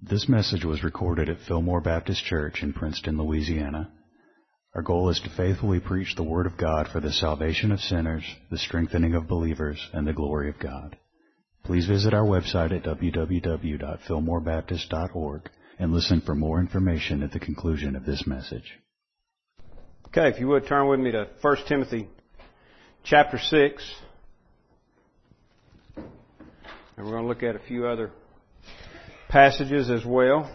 This message was recorded at Fillmore Baptist Church in Princeton, Louisiana. Our goal is to faithfully preach the Word of God for the salvation of sinners, the strengthening of believers, and the glory of God. Please visit our website at www.fillmorebaptist.org and listen for more information at the conclusion of this message. Okay, if you would turn with me to 1 Timothy chapter 6. And we're going to look at a few other passages as well.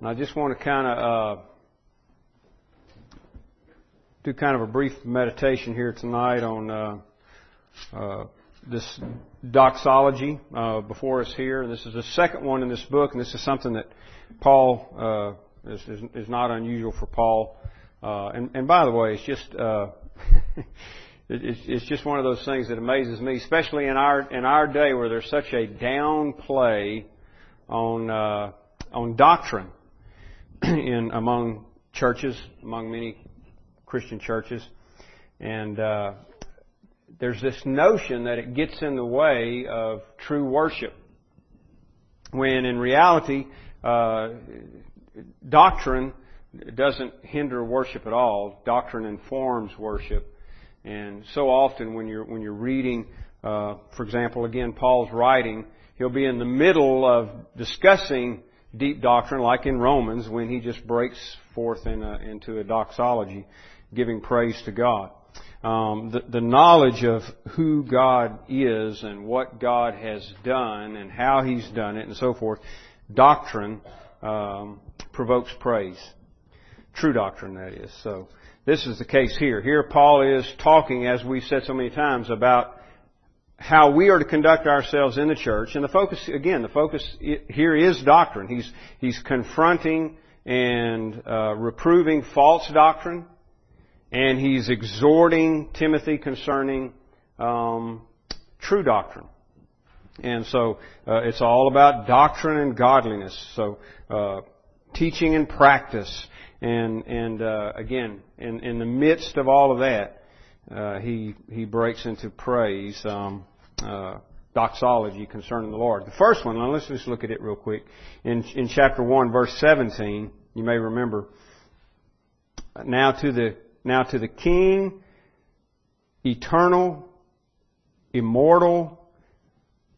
And I just want to kind of uh, do kind of a brief meditation here tonight on uh, uh, this doxology uh, before us here. And this is the second one in this book, and this is something that Paul uh, is, is, is, not unusual for Paul. Uh, and, and, by the way, it's just it's just one of those things that amazes me, especially in our in our day where there's such a downplay on uh, on doctrine in among churches, among many Christian churches, and uh, there's this notion that it gets in the way of true worship, when in reality, uh, doctrine doesn't hinder worship at all. Doctrine informs worship and so often when you're, when you're reading, uh, for example, again, Paul's writing, he'll be in the middle of discussing deep doctrine, like in Romans, when he just breaks forth in a, into a doxology, giving praise to God. Um, the, the knowledge of who God is and what God has done and how He's done it and so forth, doctrine um, provokes praise. True doctrine, that is. So, this is the case here. Here Paul is talking, as we've said so many times, about how we are to conduct ourselves in the church. And the focus, again, the focus here is doctrine. He's, he's confronting and uh, reproving false doctrine, and he's exhorting Timothy concerning um, true doctrine. And so uh, it's all about doctrine and godliness. So uh, teaching and practice and and uh, again, in in the midst of all of that, uh, he he breaks into praise, um, uh, doxology concerning the Lord. The first one, let's just look at it real quick. In in chapter one, verse seventeen, you may remember. Now to the now to the King, eternal, immortal,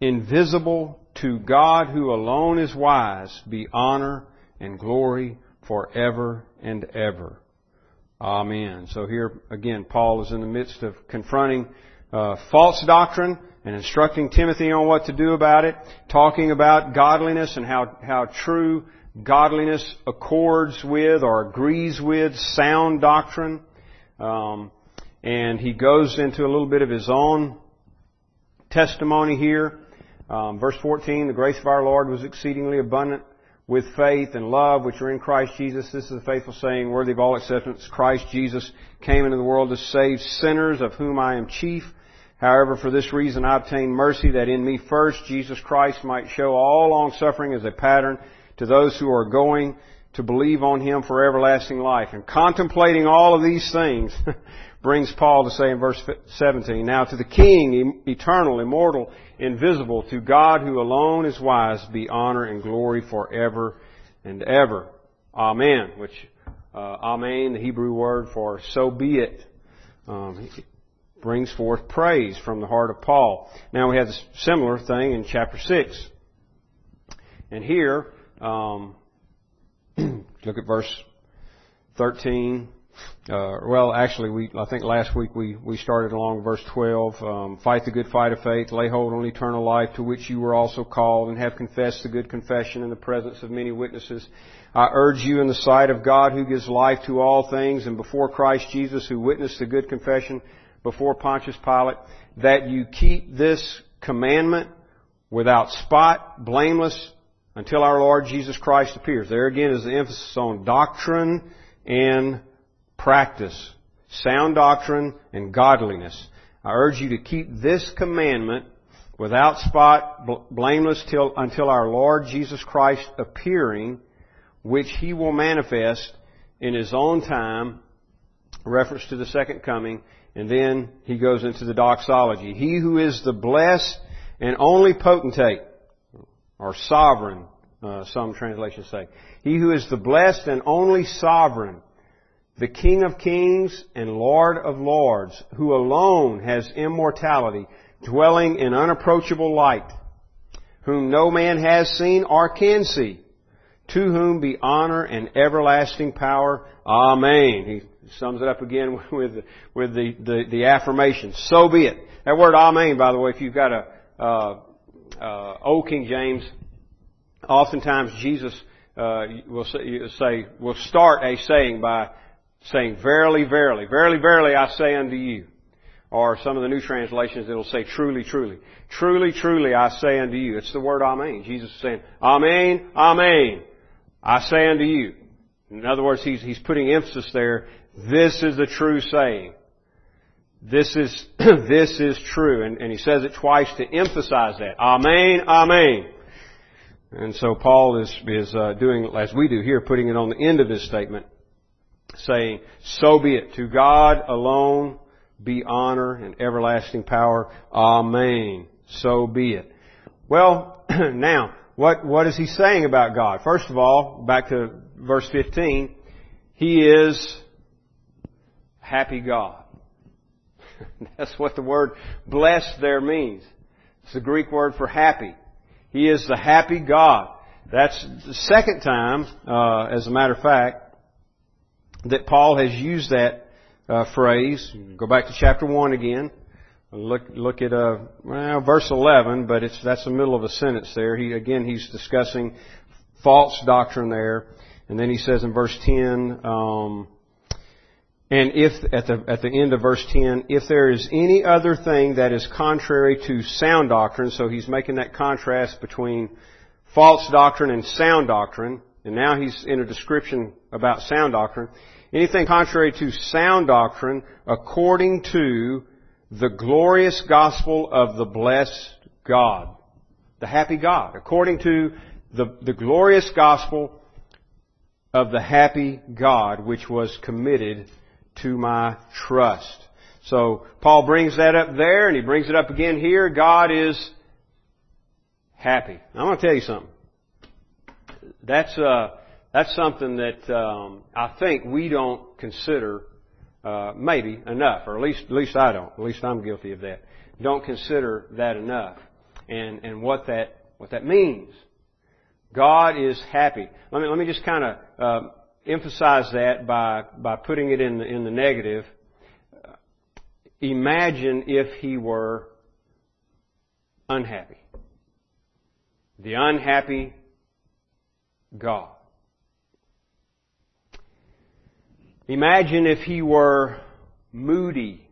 invisible, to God who alone is wise, be honor and glory forever and ever. Amen. So here again, Paul is in the midst of confronting uh, false doctrine and instructing Timothy on what to do about it, talking about godliness and how, how true godliness accords with or agrees with sound doctrine. Um, and he goes into a little bit of his own testimony here. Um, verse 14, the grace of our Lord was exceedingly abundant with faith and love which are in Christ Jesus. This is a faithful saying, worthy of all acceptance. Christ Jesus came into the world to save sinners, of whom I am chief. However, for this reason I obtained mercy that in me first Jesus Christ might show all long suffering as a pattern to those who are going to believe on Him for everlasting life. And contemplating all of these things brings Paul to say in verse 17, Now to the King, eternal, immortal, invisible, to God who alone is wise, be honor and glory forever and ever. Amen. Which, uh, Amen, the Hebrew word for so be it, um, brings forth praise from the heart of Paul. Now we have a similar thing in chapter 6. And here, um, look at verse 13 uh, well, actually, we I think last week we we started along verse 12. Um, Fight the good fight of faith, lay hold on eternal life, to which you were also called, and have confessed the good confession in the presence of many witnesses. I urge you in the sight of God, who gives life to all things, and before Christ Jesus, who witnessed the good confession before Pontius Pilate, that you keep this commandment without spot, blameless, until our Lord Jesus Christ appears. There again is the emphasis on doctrine and practice sound doctrine and godliness. I urge you to keep this commandment without spot, blameless till, until our Lord Jesus Christ appearing, which he will manifest in his own time reference to the second coming, and then he goes into the doxology. He who is the blessed and only potentate, or sovereign, uh, some translations say. He who is the blessed and only sovereign, the King of kings and Lord of lords, who alone has immortality, dwelling in unapproachable light, whom no man has seen or can see, to whom be honor and everlasting power. Amen. He sums it up again with, with the, the, the affirmation. So be it. That word amen, by the way, if you've got a, uh, uh, Old King James, oftentimes Jesus uh, will say, will start a saying by saying, Verily, verily, verily, verily, I say unto you. Or some of the new translations, it'll say, Truly, truly. Truly, truly, I say unto you. It's the word Amen. Jesus is saying, Amen, Amen. I say unto you. In other words, he's, he's putting emphasis there. This is the true saying. This is, this is true. And, and he says it twice to emphasize that. Amen, Amen. And so Paul is, is uh, doing, as we do here, putting it on the end of his statement, saying, So be it. To God alone be honor and everlasting power. Amen. So be it. Well, now, what, what is he saying about God? First of all, back to verse 15, he is happy God. That's what the word blessed there means. It's the Greek word for happy. He is the happy God. That's the second time, uh, as a matter of fact, that Paul has used that uh, phrase. Go back to chapter one again. Look, look at uh, well, verse eleven, but it's that's the middle of a sentence there. He again he's discussing false doctrine there, and then he says in verse ten. Um, and if, at the, at the end of verse 10, if there is any other thing that is contrary to sound doctrine, so he's making that contrast between false doctrine and sound doctrine, and now he's in a description about sound doctrine. Anything contrary to sound doctrine, according to the glorious gospel of the blessed God, the happy God, according to the, the glorious gospel of the happy God, which was committed to my trust. So Paul brings that up there and he brings it up again here. God is happy. I'm going to tell you something. That's uh, that's something that um, I think we don't consider uh, maybe enough, or at least at least I don't. At least I'm guilty of that. Don't consider that enough, and and what that what that means. God is happy. Let me let me just kind of uh, emphasize that by, by putting it in the, in the negative. Imagine if he were unhappy. The unhappy God. Imagine if he were moody.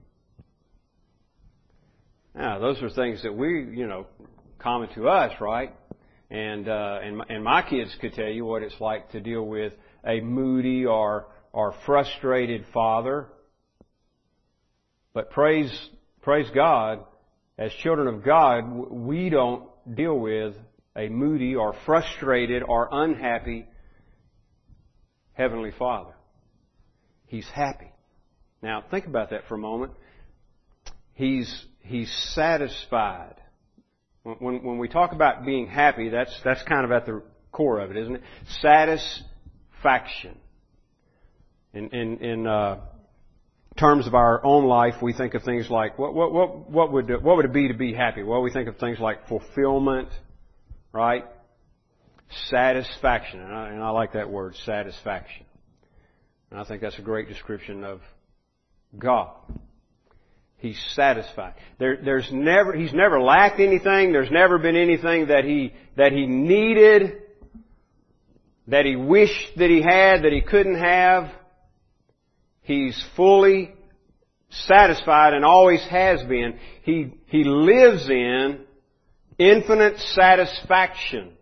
Now, those are things that we, you know, common to us, right? And, uh, and, and my kids could tell you what it's like to deal with a moody or, or frustrated father. But praise, praise God, as children of God, we don't deal with a moody or frustrated or unhappy Heavenly Father. He's happy. Now think about that for a moment. He's, he's satisfied. When, when we talk about being happy, that's, that's kind of at the core of it, isn't it? Satisfaction. In, in, in uh, terms of our own life, we think of things like what, what, what, what would what would it be to be happy? Well, we think of things like fulfillment, right? Satisfaction, and I, and I like that word, satisfaction. And I think that's a great description of God. He's satisfied. There, there's never, he's never lacked anything. There's never been anything that he, that he needed that he wished that he had that he couldn't have. He's fully satisfied and always has been. He, he lives in infinite satisfaction.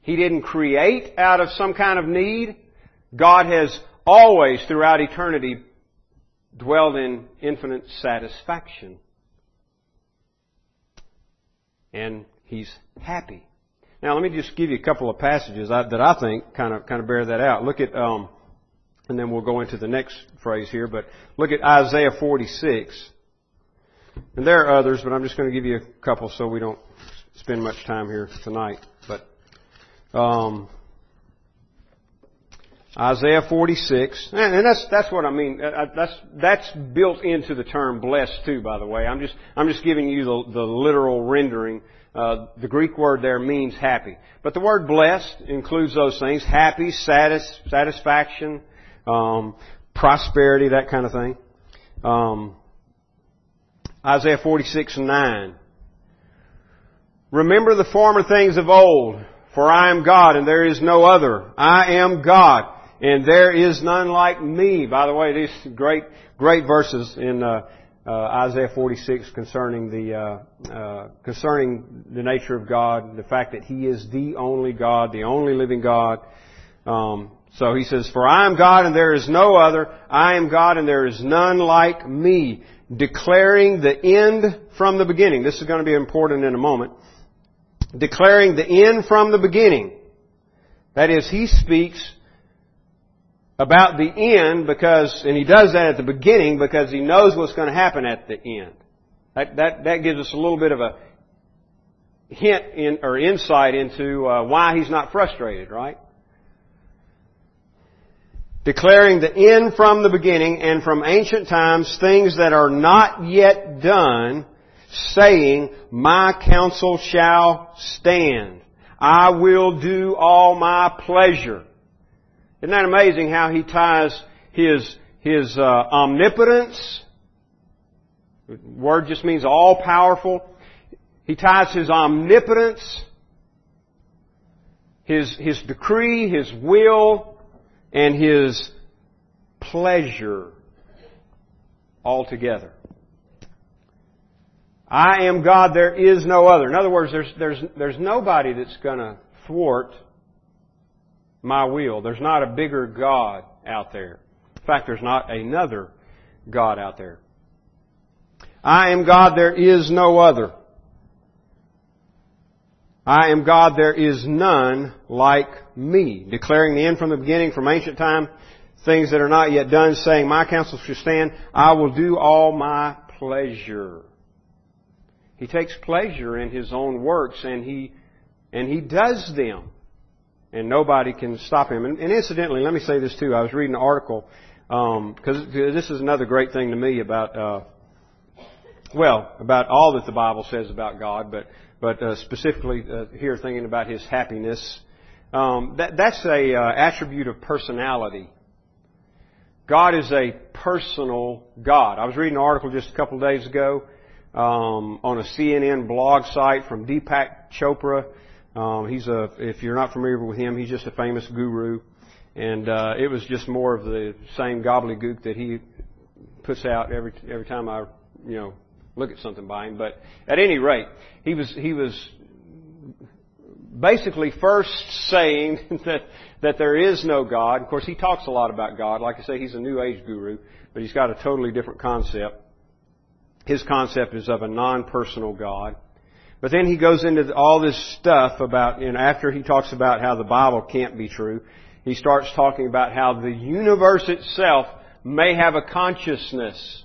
He didn't create out of some kind of need. God has always, throughout eternity, dwelled in infinite satisfaction. And He's happy. Now, let me just give you a couple of passages that I think kind of kind of bear that out. Look at um, And then we'll go into the next phrase here, but look at Isaiah 46. And there are others, but I'm just going to give you a couple so we don't spend much time here tonight. But um, Isaiah 46, and that's that's what I mean. Uh, that's that's built into the term blessed too. By the way, I'm just I'm just giving you the, the literal rendering. Uh, the Greek word there means happy, but the word blessed includes those things: happy, satis, satisfaction, um, prosperity, that kind of thing. Um, Isaiah 46 and 9. Remember the former things of old, for I am God and there is no other. I am God and there is none like me. By the way, these great, great verses in uh, uh, Isaiah 46 concerning the uh, uh, concerning the nature of God, the fact that He is the only God, the only living God. Um, so He says, "For I am God and there is no other. I am God and there is none like me." Declaring the end from the beginning. This is going to be important in a moment. Declaring the end from the beginning. That is, He speaks about the end because, and he does that at the beginning because he knows what's going to happen at the end. That, that, that gives us a little bit of a hint in, or insight into uh, why he's not frustrated, right? Declaring the end from the beginning and from ancient times things that are not yet done, saying, My counsel shall stand. I will do all my pleasure. Isn't that amazing how he ties his, his uh, omnipotence, word just means all powerful. He ties his omnipotence, his, his decree, his will, and his pleasure all together. I am God, there is no other. In other words, there's, there's, there's nobody that's gonna thwart my will. There's not a bigger God out there. In fact, there's not another God out there. I am God, there is no other. I am God, there is none like me. Declaring the end from the beginning, from ancient time, things that are not yet done, saying, My counsel shall stand, I will do all my pleasure. He takes pleasure in His own works and He, and He does them and nobody can stop him. And, and incidentally, let me say this too. I was reading an article because um, this is another great thing to me about, uh, well, about all that the Bible says about God, but but uh, specifically uh, here thinking about His happiness. Um, that that's a uh, attribute of personality. God is a personal God. I was reading an article just a couple of days ago um, on a CNN blog site from Deepak Chopra um, he's a, if you're not familiar with him, he's just a famous guru, and uh, it was just more of the same gobbledygook that he puts out every every time I, you know, look at something by him. But at any rate, he was he was basically first saying that that there is no God. Of course, he talks a lot about God. Like I say, he's a New Age guru, but he's got a totally different concept. His concept is of a non-personal God. But then he goes into all this stuff about, you know, after he talks about how the Bible can't be true, he starts talking about how the universe itself may have a consciousness.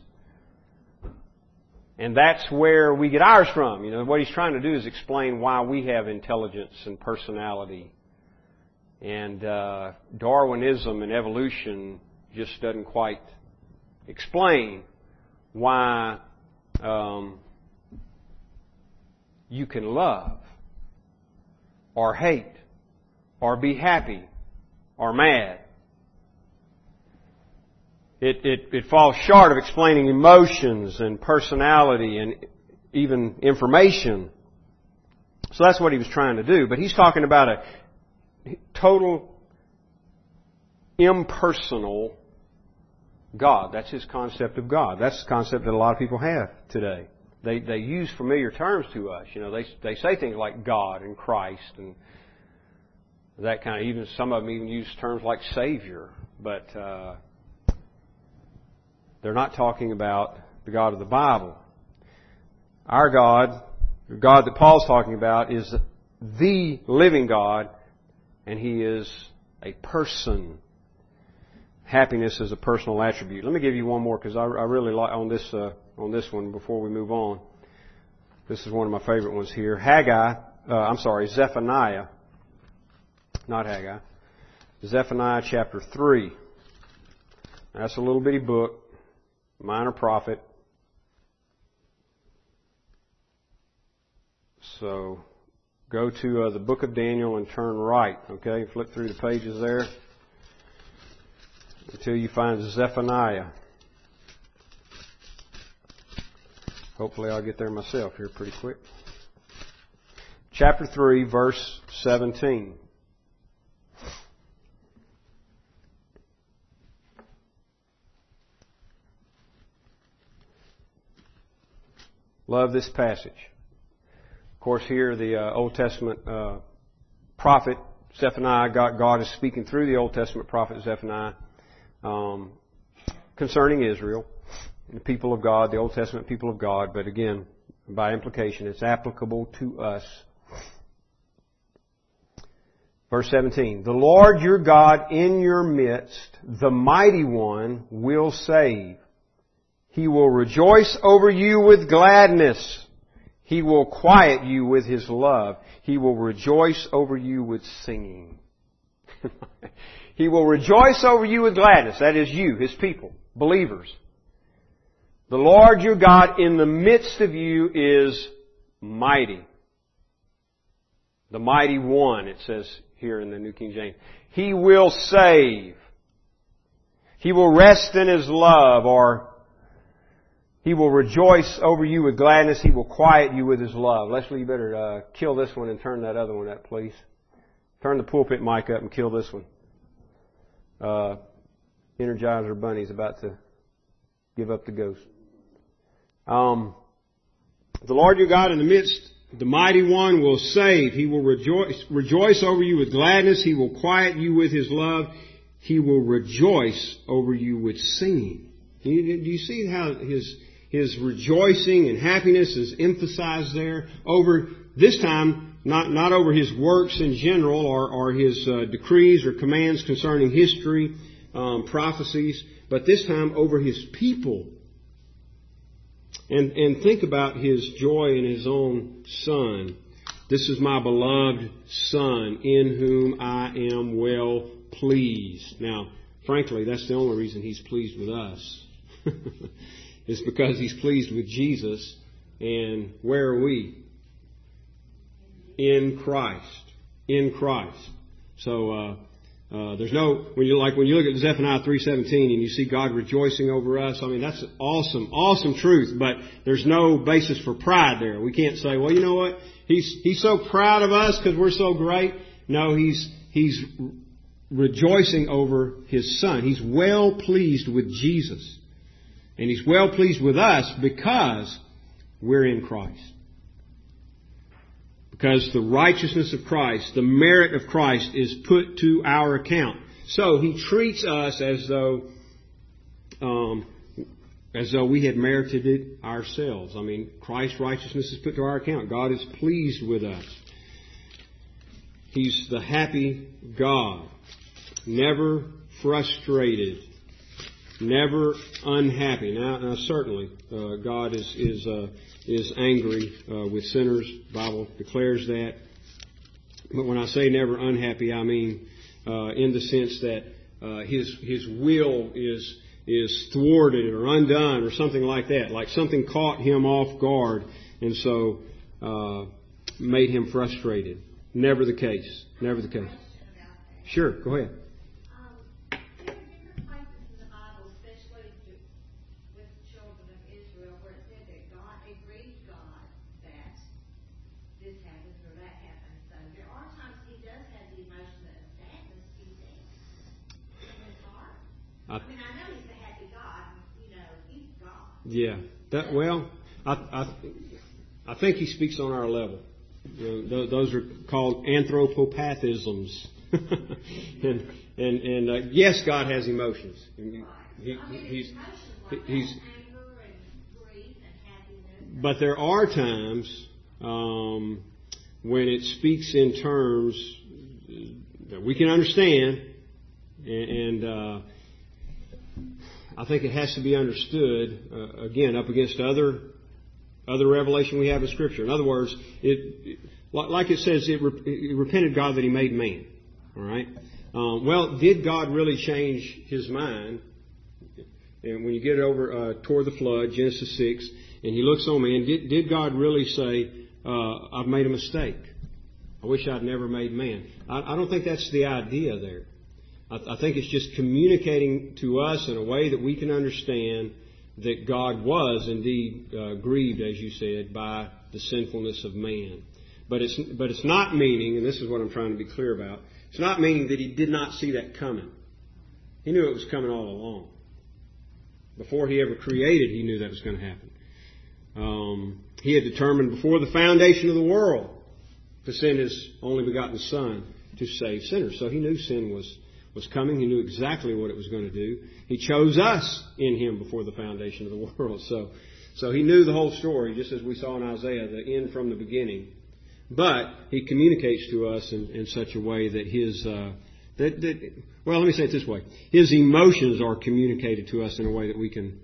And that's where we get ours from. You know, what he's trying to do is explain why we have intelligence and personality. And uh, Darwinism and evolution just doesn't quite explain why um, you can love or hate or be happy or mad. It, it, it falls short of explaining emotions and personality and even information. So that's what he was trying to do. But he's talking about a total impersonal God. That's his concept of God. That's the concept that a lot of people have today they they use familiar terms to us. You know, they they say things like God and Christ and that kind of. Even some of them even use terms like Savior, but uh, they're not talking about the God of the Bible. Our God, the God that Paul's talking about, is the living God, and He is a person. Happiness as a personal attribute. Let me give you one more because I, I, really like on this uh, on this one before we move on. This is one of my favorite ones here. Haggai, uh, I'm sorry, Zephaniah, not Haggai. Zephaniah chapter three. That's a little bitty book, minor prophet. So go to uh, the book of Daniel and turn right. Okay, flip through the pages there until you find Zephaniah. Hopefully, I'll get there myself here pretty quick. Chapter 3, verse 17. Love this passage. Of course, here the uh, Old Testament uh, prophet Zephaniah, God, God is speaking through the Old Testament prophet Zephaniah um, concerning Israel, the people of God, the Old Testament people of God, but again, by implication, it's applicable to us. Verse 17, The Lord your God in your midst, the mighty one, will save. He will rejoice over you with gladness. He will quiet you with His love. He will rejoice over you with singing. He will rejoice over you with gladness. That is you, His people, believers. The Lord your God in the midst of you is mighty. The mighty one, it says here in the New King James. He will save. He will rest in His love or he will rejoice over you with gladness. He will quiet you with His love. Leslie, you better uh, kill this one and turn that other one up, please. Turn the pulpit mic up and kill this one uh, Energizer Bunny's about to give up the ghost. Um, the Lord your God in the midst, the mighty one will save. He will rejoice, rejoice over you with gladness. He will quiet you with his love. He will rejoice over you with singing. Do you, do you see how his, his rejoicing and happiness is emphasized there over this time not, not over his works in general or, or his uh, decrees or commands concerning history, um, prophecies, but this time over his people. And, and think about his joy in his own son. This is my beloved son in whom I am well pleased. Now, frankly, that's the only reason he's pleased with us. it's because he's pleased with Jesus. And where are we? In Christ. In Christ. So, uh, uh, there's no when you like when you look at Zephaniah 3:17 and you see God rejoicing over us. I mean that's awesome, awesome truth. But there's no basis for pride there. We can't say, well, you know what? He's he's so proud of us because we're so great. No, he's he's rejoicing over his Son. He's well pleased with Jesus, and he's well pleased with us because we're in Christ. Because the righteousness of Christ, the merit of Christ is put to our account. So He treats us as though, um, as though we had merited it ourselves. I mean, Christ's righteousness is put to our account. God is pleased with us. He's the happy God, never frustrated, never unhappy. Now, now certainly, uh, God is is uh, is angry uh, with sinners. The Bible declares that. But when I say never unhappy, I mean uh, in the sense that uh, his his will is is thwarted or undone or something like that, like something caught him off guard, and so uh, made him frustrated. Never the case. Never the case. Sure, go ahead. Yeah. That well, I I I think he speaks on our level. You know, those are called anthropopathisms. and and and uh, yes, God has emotions. He, he, he's he's. But there are times um, when it speaks in terms that we can understand, and, and uh, I think it has to be understood uh, again up against other other revelation we have in Scripture. In other words, it, like it says, it, it repented God that He made man. All right. Um, well, did God really change His mind? And when you get over uh, toward the flood, Genesis six, and He looks on man, did, did God really say, uh, "I've made a mistake"? I wish I'd never made man. I, I don't think that's the idea there. I, I think it's just communicating to us in a way that we can understand that God was indeed uh, grieved, as you said, by the sinfulness of man. But it's, but it's not meaning, and this is what I'm trying to be clear about, it's not meaning that he did not see that coming. He knew it was coming all along. Before he ever created, he knew that was going to happen. Um, he had determined before the foundation of the world to send his only begotten Son to save sinners. So he knew sin was, was coming. He knew exactly what it was going to do. He chose us in him before the foundation of the world. So, so he knew the whole story, just as we saw in Isaiah, the end from the beginning. But he communicates to us in, in such a way that his, uh, that, that, well, let me say it this way. His emotions are communicated to us in a way that we can,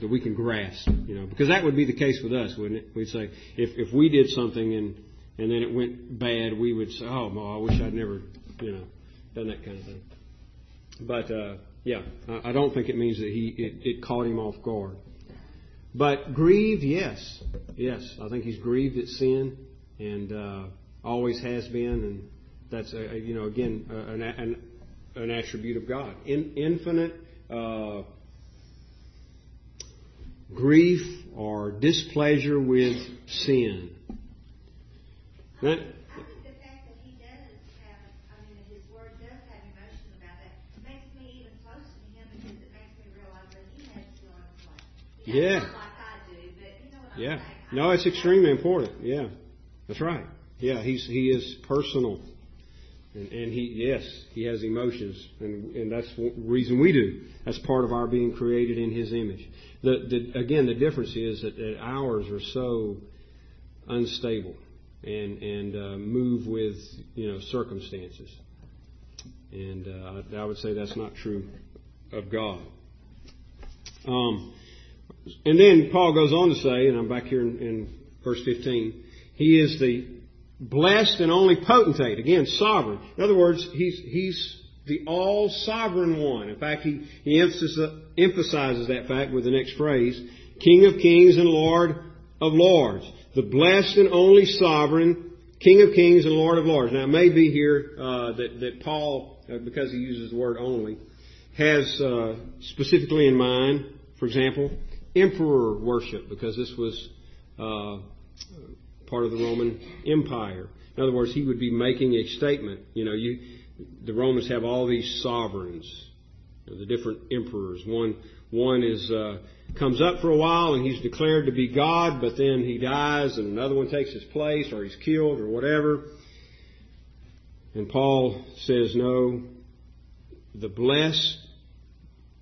that we can grasp, you know, because that would be the case with us, wouldn't it? We'd say, if, if we did something and, and then it went bad, we would say, oh, I wish I'd never, you know, done that kind of thing. But, uh, yeah, I, don't think it means that he, it, it caught him off guard. But grieved, yes. Yes, I think he's grieved at sin and uh, always has been, and that's a, you know again an, an, an attribute of God. In, infinite uh, grief or displeasure with sin. That, Yeah. yeah. No, it's extremely important. Yeah. That's right. Yeah, he's he is personal, and, and he yes he has emotions, and and that's the reason we do. That's part of our being created in His image. The, the again the difference is that, that ours are so unstable and and uh, move with you know circumstances, and uh, I would say that's not true of God. Um, and then Paul goes on to say, and I'm back here in, in verse 15. He is the blessed and only potentate. Again, sovereign. In other words, he's, he's the all sovereign one. In fact, he, he emphasizes that fact with the next phrase King of kings and Lord of lords. The blessed and only sovereign, King of kings and Lord of lords. Now, it may be here uh, that, that Paul, uh, because he uses the word only, has uh, specifically in mind, for example, emperor worship, because this was uh, part of the Roman Empire. In other words, he would be making a statement. You know, you, the Romans have all these sovereigns, you know, the different emperors. One, one is uh, comes up for a while and he's declared to be God, but then he dies and another one takes his place, or he's killed, or whatever. And Paul says, no, the blessed,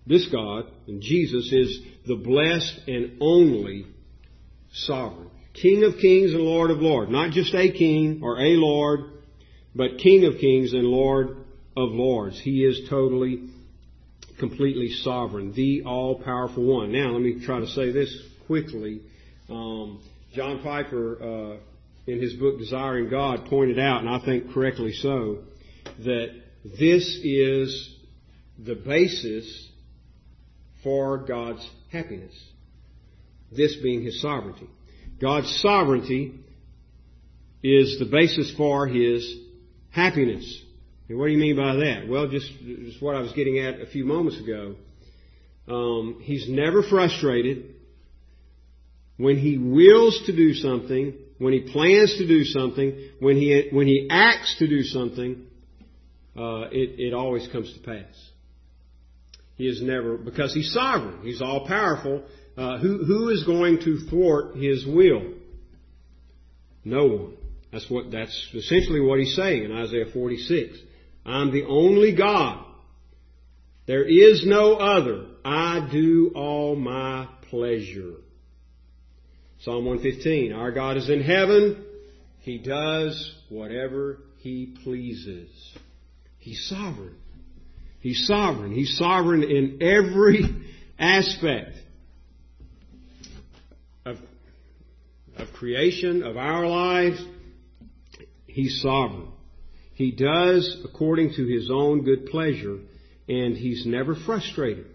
this God, and Jesus is the blessed and only sovereign. King of kings and Lord of lords. Not just a king or a Lord, but King of kings and Lord of lords. He is totally, completely sovereign. The all-powerful one. Now, let me try to say this quickly. Um, John Piper, uh, in his book Desiring God, pointed out, and I think correctly so, that this is the basis for God's happiness. This being His sovereignty. God's sovereignty is the basis for His happiness. And what do you mean by that? Well, just, just what I was getting at a few moments ago. Um, he's never frustrated. When he wills to do something, when he plans to do something, when he when he acts to do something, uh, it it always comes to pass. He is never because he's sovereign. He's all powerful. Uh, who, who is going to thwart his will? No one. That's what, that's essentially what he's saying in Isaiah 46. I'm the only God. There is no other. I do all my pleasure. Psalm 115. Our God is in heaven. He does whatever He pleases. He's sovereign. He's sovereign. He's sovereign in every aspect of, of creation, of our lives, He's sovereign. He does according to His own good pleasure, and He's never frustrated.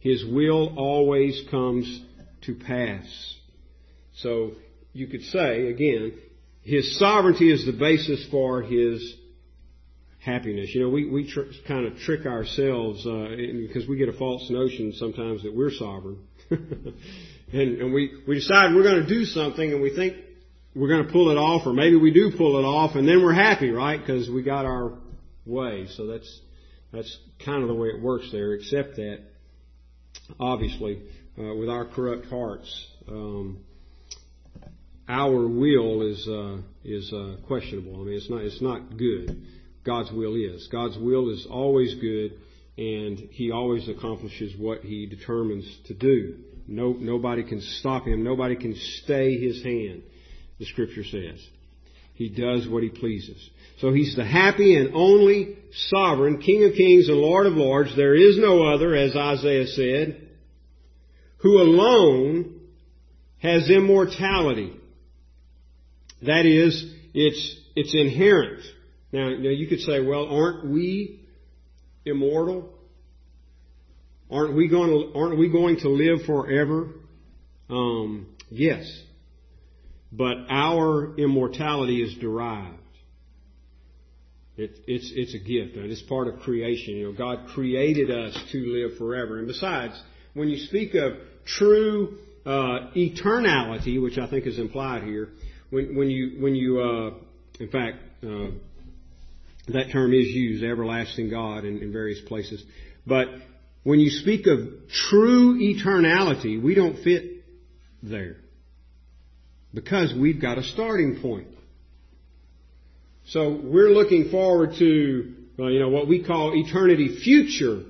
His will always comes to pass. So, you could say, again, His sovereignty is the basis for His happiness. You know, we, we tr- kind of trick ourselves uh, because we get a false notion sometimes that we're sovereign. and, and we, we decide we're going to do something and we think we're going to pull it off or maybe we do pull it off and then we're happy, right? Because we got our way. So that's, that's kind of the way it works there, except that, obviously, uh, with our corrupt hearts, um, our will is uh, is uh, questionable. I mean, it's not it's not good. God's will is. God's will is always good, and He always accomplishes what He determines to do. No, nobody can stop Him. Nobody can stay His hand, the Scripture says. He does what He pleases. So He's the happy and only sovereign, King of kings and Lord of lords. There is no other, as Isaiah said, who alone has immortality. That is, it's, it's inherent. Now, now you could say, well, aren't we immortal? Aren't we going to, aren't we going to live forever? Um, yes. But our immortality is derived. It, it's, it's a gift. and It's part of creation. You know, God created us to live forever. And besides, when you speak of true uh, eternality, which I think is implied here, when, when you, when you, uh, in fact, uh, that term is used, everlasting God, in, in various places. But when you speak of true eternality, we don't fit there. Because we've got a starting point. So we're looking forward to, well, you know, what we call eternity future.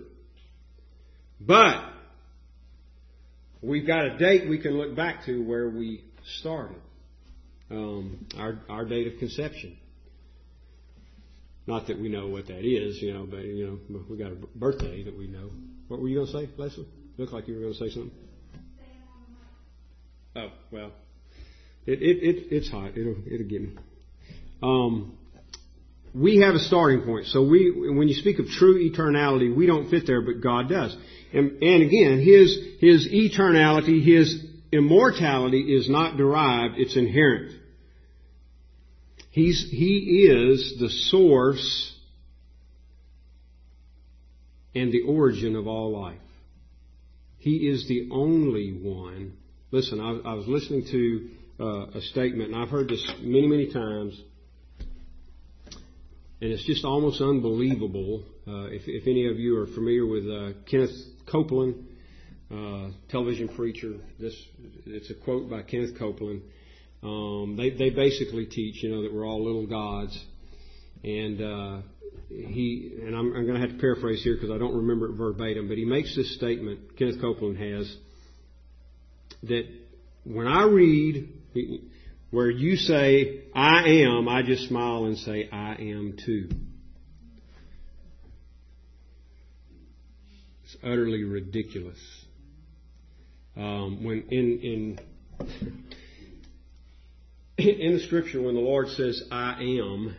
But we've got a date we can look back to where we started. Um, our, our date of conception. Not that we know what that is, you know, but you know, we got a birthday that we know. What were you going to say, Leslie? Looked like you were going to say something. Oh well, it it, it it's hot. It'll it'll get me. Um, we have a starting point. So we, when you speak of true eternality, we don't fit there, but God does. And, and again, His, His eternality, His immortality is not derived, it's inherent. He's, he is the source and the origin of all life. He is the only one. Listen, I, I was listening to uh, a statement, and I've heard this many, many times, and it's just almost unbelievable. Uh, if, if, any of you are familiar with uh, Kenneth Copeland, uh, television preacher, this it's a quote by Kenneth Copeland. Um, they they basically teach, you know, that we're all little gods, and uh, he and I'm, I'm going to have to paraphrase here because I don't remember it verbatim, but he makes this statement. Kenneth Copeland has that when I read where you say I am, I just smile and say I am too. It's utterly ridiculous. Um, when in in in the scripture when the Lord says, I am,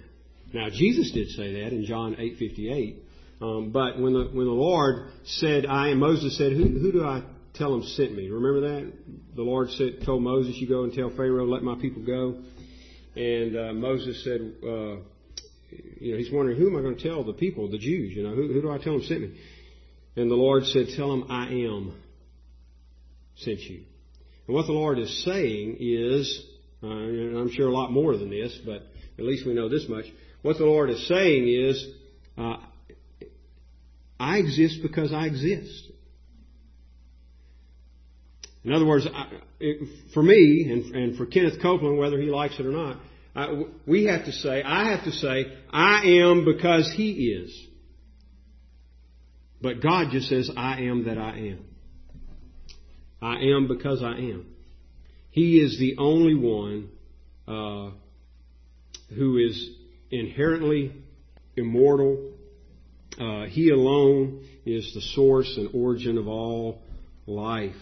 now Jesus did say that in John 8:58, um, but when the when the Lord said, I am, Moses said, who, who do I tell him sent me? Remember that the Lord said, told Moses, you go and tell Pharaoh, let my people go, and uh, Moses said, uh, you know, he's wondering who am I going to tell the people, the Jews? You know, who, who do I tell them sent me? And the Lord said, tell them I am sent you. And what the Lord is saying is and I'm sure a lot more than this, but at least we know this much. What the Lord is saying is, uh, I exist because I exist. In other words, I, it, for me and, and, for Kenneth Copeland, whether he likes it or not, I, we have to say, I have to say, I am because he is. But God just says, I am that I am. I am because I am. He is the only one uh, who is inherently immortal. Uh, he alone is the source and origin of all life.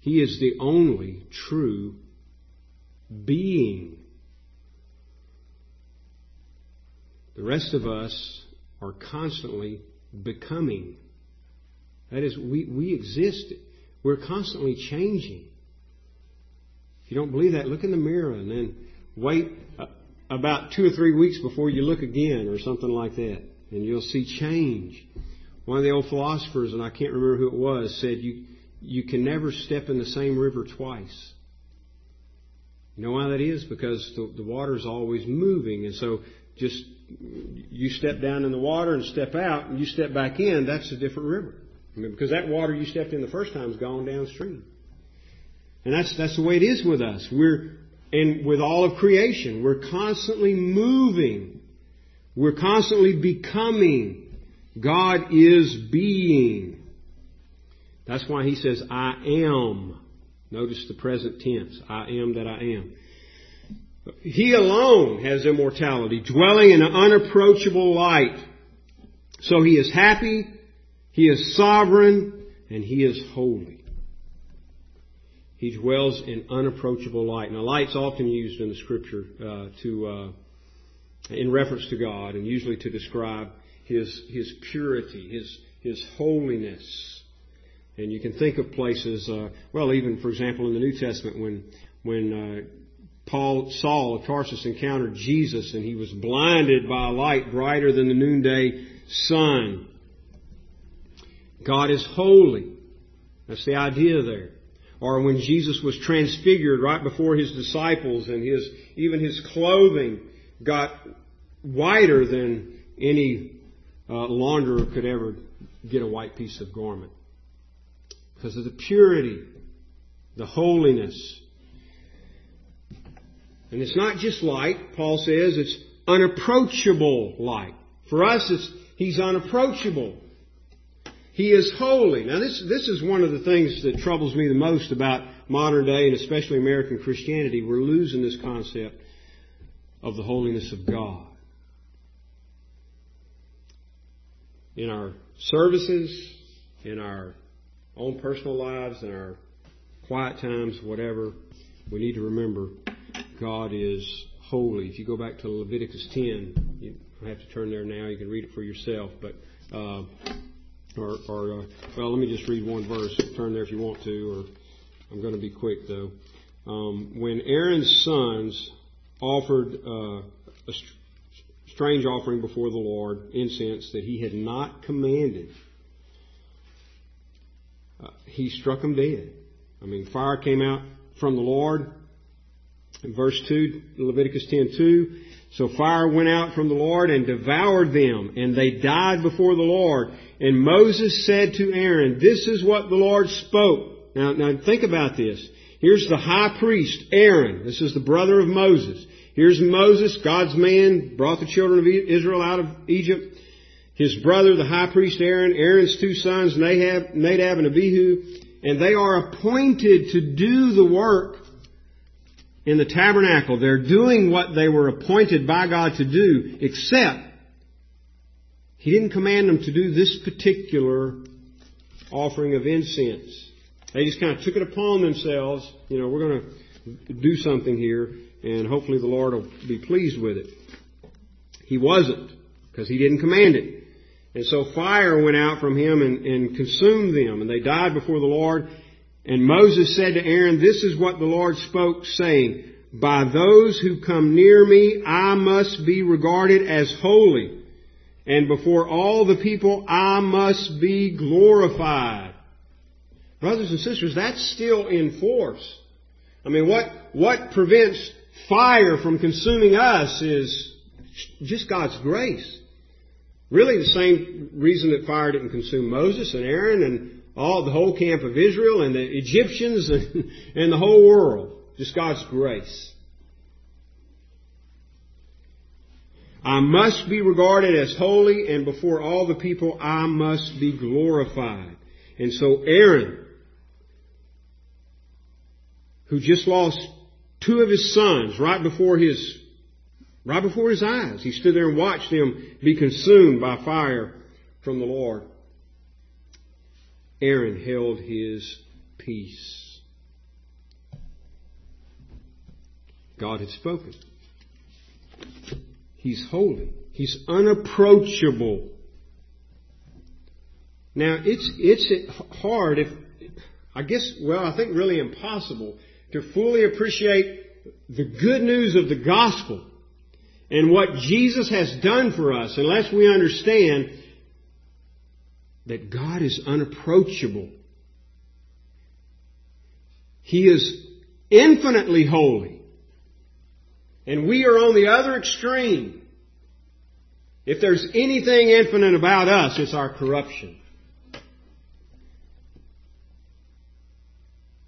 He is the only true being. The rest of us are constantly becoming. That is, we, we exist. We're constantly changing. If you don't believe that, look in the mirror and then wait uh, about two or three weeks before you look again or something like that. And you'll see change. One of the old philosophers, and I can't remember who it was, said you, you can never step in the same river twice. You know why that is? Because the, the water is always moving. And so just you step down in the water and step out and you step back in, that's a different river. Because that water you stepped in the first time is gone downstream. And that's, that's the way it is with us. We're, and with all of creation, we're constantly moving. We're constantly becoming. God is being. That's why he says, I am. Notice the present tense. I am that I am. He alone has immortality, dwelling in an unapproachable light. So he is happy, he is sovereign, and he is holy. He dwells in unapproachable light. Now, light's often used in the Scripture uh, to, uh, in reference to God, and usually to describe His His purity, His His holiness. And you can think of places, uh, well, even for example in the New Testament, when when uh, Paul Saul of Tarsus encountered Jesus, and he was blinded by a light brighter than the noonday sun. God is holy. That's the idea there or when Jesus was transfigured right before his disciples and his, even his clothing got whiter than any uh, launderer could ever get a white piece of garment. Because of the purity, the holiness. And it's not just light, Paul says, it's unapproachable light. For us, it's, he's unapproachable. He is holy. Now this, this is one of the things that troubles me the most about modern day and especially American Christianity. We're losing this concept of the holiness of God. In our services, in our own personal lives, in our quiet times, whatever, we need to remember God is holy. If you go back to Leviticus 10, you have to turn there now, you can read it for yourself, but uh, or, or uh, well, let me just read one verse. Turn there if you want to, or I'm going to be quick though. Um, when Aaron's sons offered uh, a strange offering before the Lord, incense that he had not commanded, uh, he struck them dead. I mean, fire came out from the Lord. In verse 2, Leviticus 10:2, so fire went out from the Lord and devoured them, and they died before the Lord. And Moses said to Aaron, This is what the Lord spoke. Now, now think about this. Here's the high priest, Aaron. This is the brother of Moses. Here's Moses, God's man, brought the children of Israel out of Egypt. His brother, the high priest Aaron, Aaron's two sons, Nadab, Nadab and Abihu, and they are appointed to do the work in the tabernacle. They're doing what they were appointed by God to do, except He didn't command them to do this particular offering of incense. They just kind of took it upon themselves. You know, we're going to do something here, and hopefully the Lord will be pleased with it. He wasn't, because He didn't command it. And so fire went out from him and, and consumed them, and they died before the Lord. And Moses said to Aaron, This is what the Lord spoke, saying, By those who come near me, I must be regarded as holy. And before all the people, I must be glorified. Brothers and sisters, that's still in force. I mean, what, what prevents fire from consuming us is just God's grace. Really the same reason that fire didn't consume Moses and Aaron and all the whole camp of Israel and the Egyptians and, and the whole world. Just God's grace. I must be regarded as holy, and before all the people I must be glorified. And so Aaron, who just lost two of his sons right before his right before his eyes, he stood there and watched them be consumed by fire from the Lord. Aaron held his peace. God had spoken. He's holy. He's unapproachable. Now it's it's hard if I guess well I think really impossible to fully appreciate the good news of the gospel and what Jesus has done for us unless we understand that God is unapproachable. He is infinitely holy. And we are on the other extreme. If there's anything infinite about us, it's our corruption.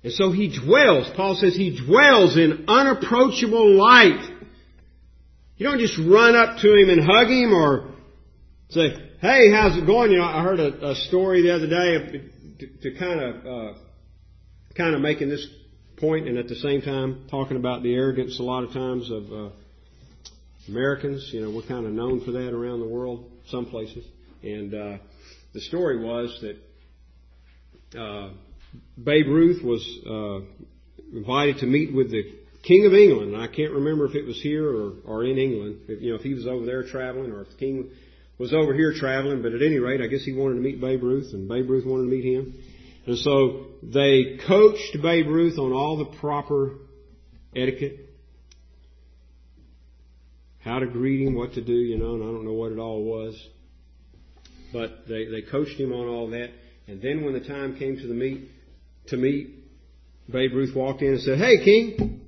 And so he dwells, Paul says he dwells in unapproachable light. You don't just run up to him and hug him or say, hey, how's it going? You know, I heard a, a story the other day to, to kind of, uh, kind of making this point and at the same time talking about the arrogance a lot of times of, uh, Americans. You know, we're kind of known for that around the world, some places. And, uh, the story was that, uh, Babe Ruth was uh, invited to meet with the King of England. I can't remember if it was here or, or in England. If, you know, if he was over there traveling or if the King was over here traveling. But at any rate, I guess he wanted to meet Babe Ruth, and Babe Ruth wanted to meet him. And so they coached Babe Ruth on all the proper etiquette, how to greet him, what to do, you know, and I don't know what it all was. But they, they coached him on all that. And then when the time came to the meet, to meet, Babe Ruth walked in and said, Hey, King.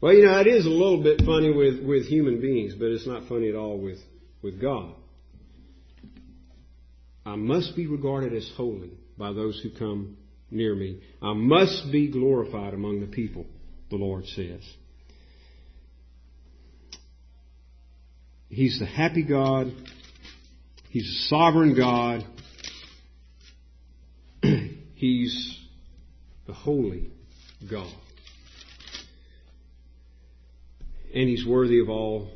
Well, you know, it is a little bit funny with, with human beings, but it's not funny at all with, with God. I must be regarded as holy by those who come near me. I must be glorified among the people, the Lord says. He's the happy God. He's a sovereign God. He's the holy God. And He's worthy of all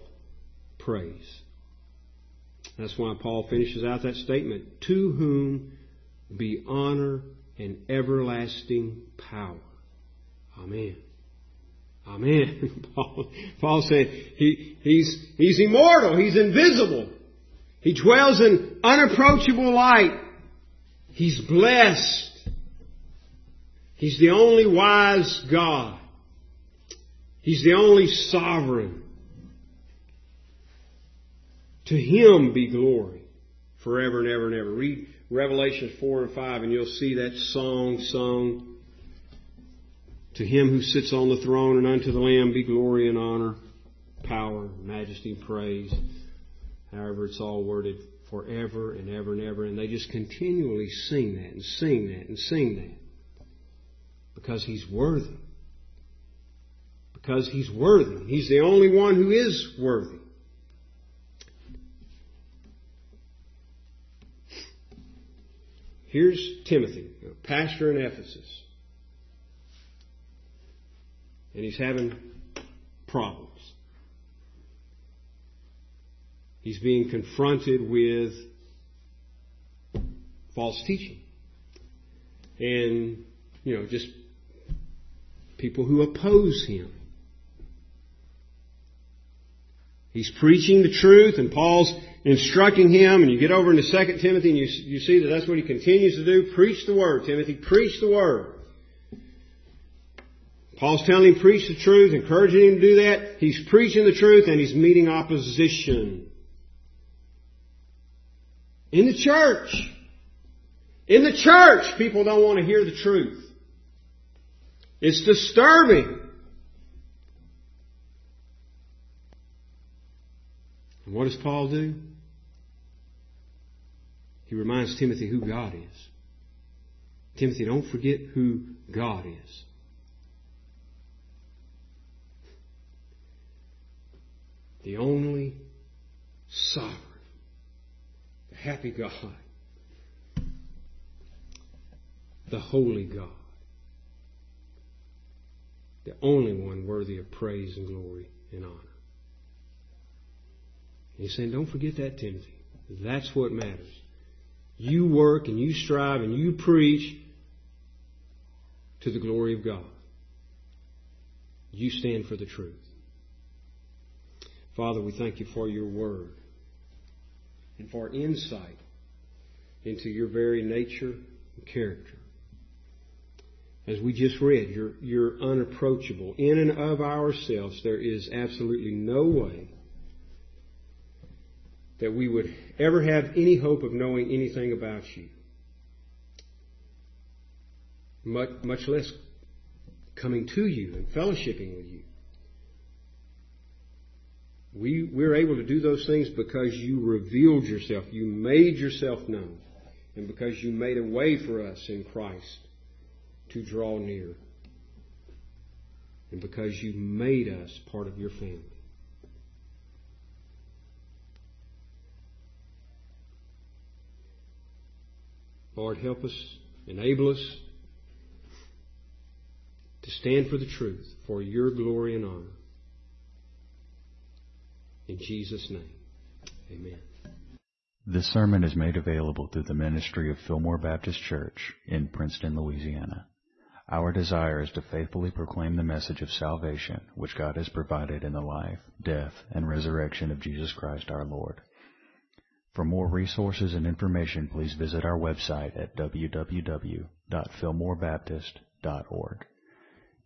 praise. That's why Paul finishes out that statement. To whom be honor and everlasting power. Amen. Amen. Paul, Paul said he, he's, he's immortal. He's invisible. He dwells in unapproachable light. He's blessed. He's the only wise God. He's the only sovereign. To Him be glory forever and ever and ever. Read Revelation 4 and 5 and you'll see that song sung. To Him who sits on the throne and unto the Lamb be glory and honor, power, majesty, and praise. However it's all worded forever and ever and ever. And they just continually sing that and sing that and sing that because he's worthy. Because he's worthy. He's the only one who is worthy. Here's Timothy, a pastor in Ephesus. And he's having problems. He's being confronted with false teaching. And, you know, just people who oppose him. He's preaching the truth and Paul's instructing him and you get over into 2 Timothy and you, you see that that's what he continues to do. Preach the word, Timothy. Preach the word. Paul's telling him preach the truth, encouraging him to do that. He's preaching the truth and he's meeting opposition. In the church. In the church, people don't want to hear the truth. It's disturbing. And what does Paul do? He reminds Timothy who God is. Timothy, don't forget who God is. The only sovereign, the happy God, the holy God the only one worthy of praise and glory and honor. He's saying, don't forget that, Timothy. That's what matters. You work and you strive and you preach to the glory of God. You stand for the truth. Father, we thank you for your word and for insight into your very nature and character. As we just read, you're, you're unapproachable. In and of ourselves, there is absolutely no way that we would ever have any hope of knowing anything about you. Much, much less coming to you and fellowshipping with you. We, we're able to do those things because you revealed yourself. You made yourself known. And because you made a way for us in Christ to draw near. And because you made us part of your family. Lord, help us, enable us to stand for the truth for your glory and honor. In Jesus' name, amen. This sermon is made available through the ministry of Fillmore Baptist Church in Princeton, Louisiana. Our desire is to faithfully proclaim the message of salvation which God has provided in the life, death, and resurrection of Jesus Christ our Lord. For more resources and information, please visit our website at www.fillmorebaptist.org.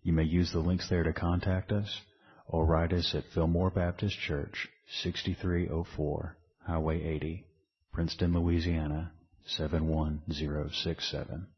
You may use the links there to contact us or write us at Fillmore Baptist Church, 6304 Highway 80, Princeton, Louisiana 71067.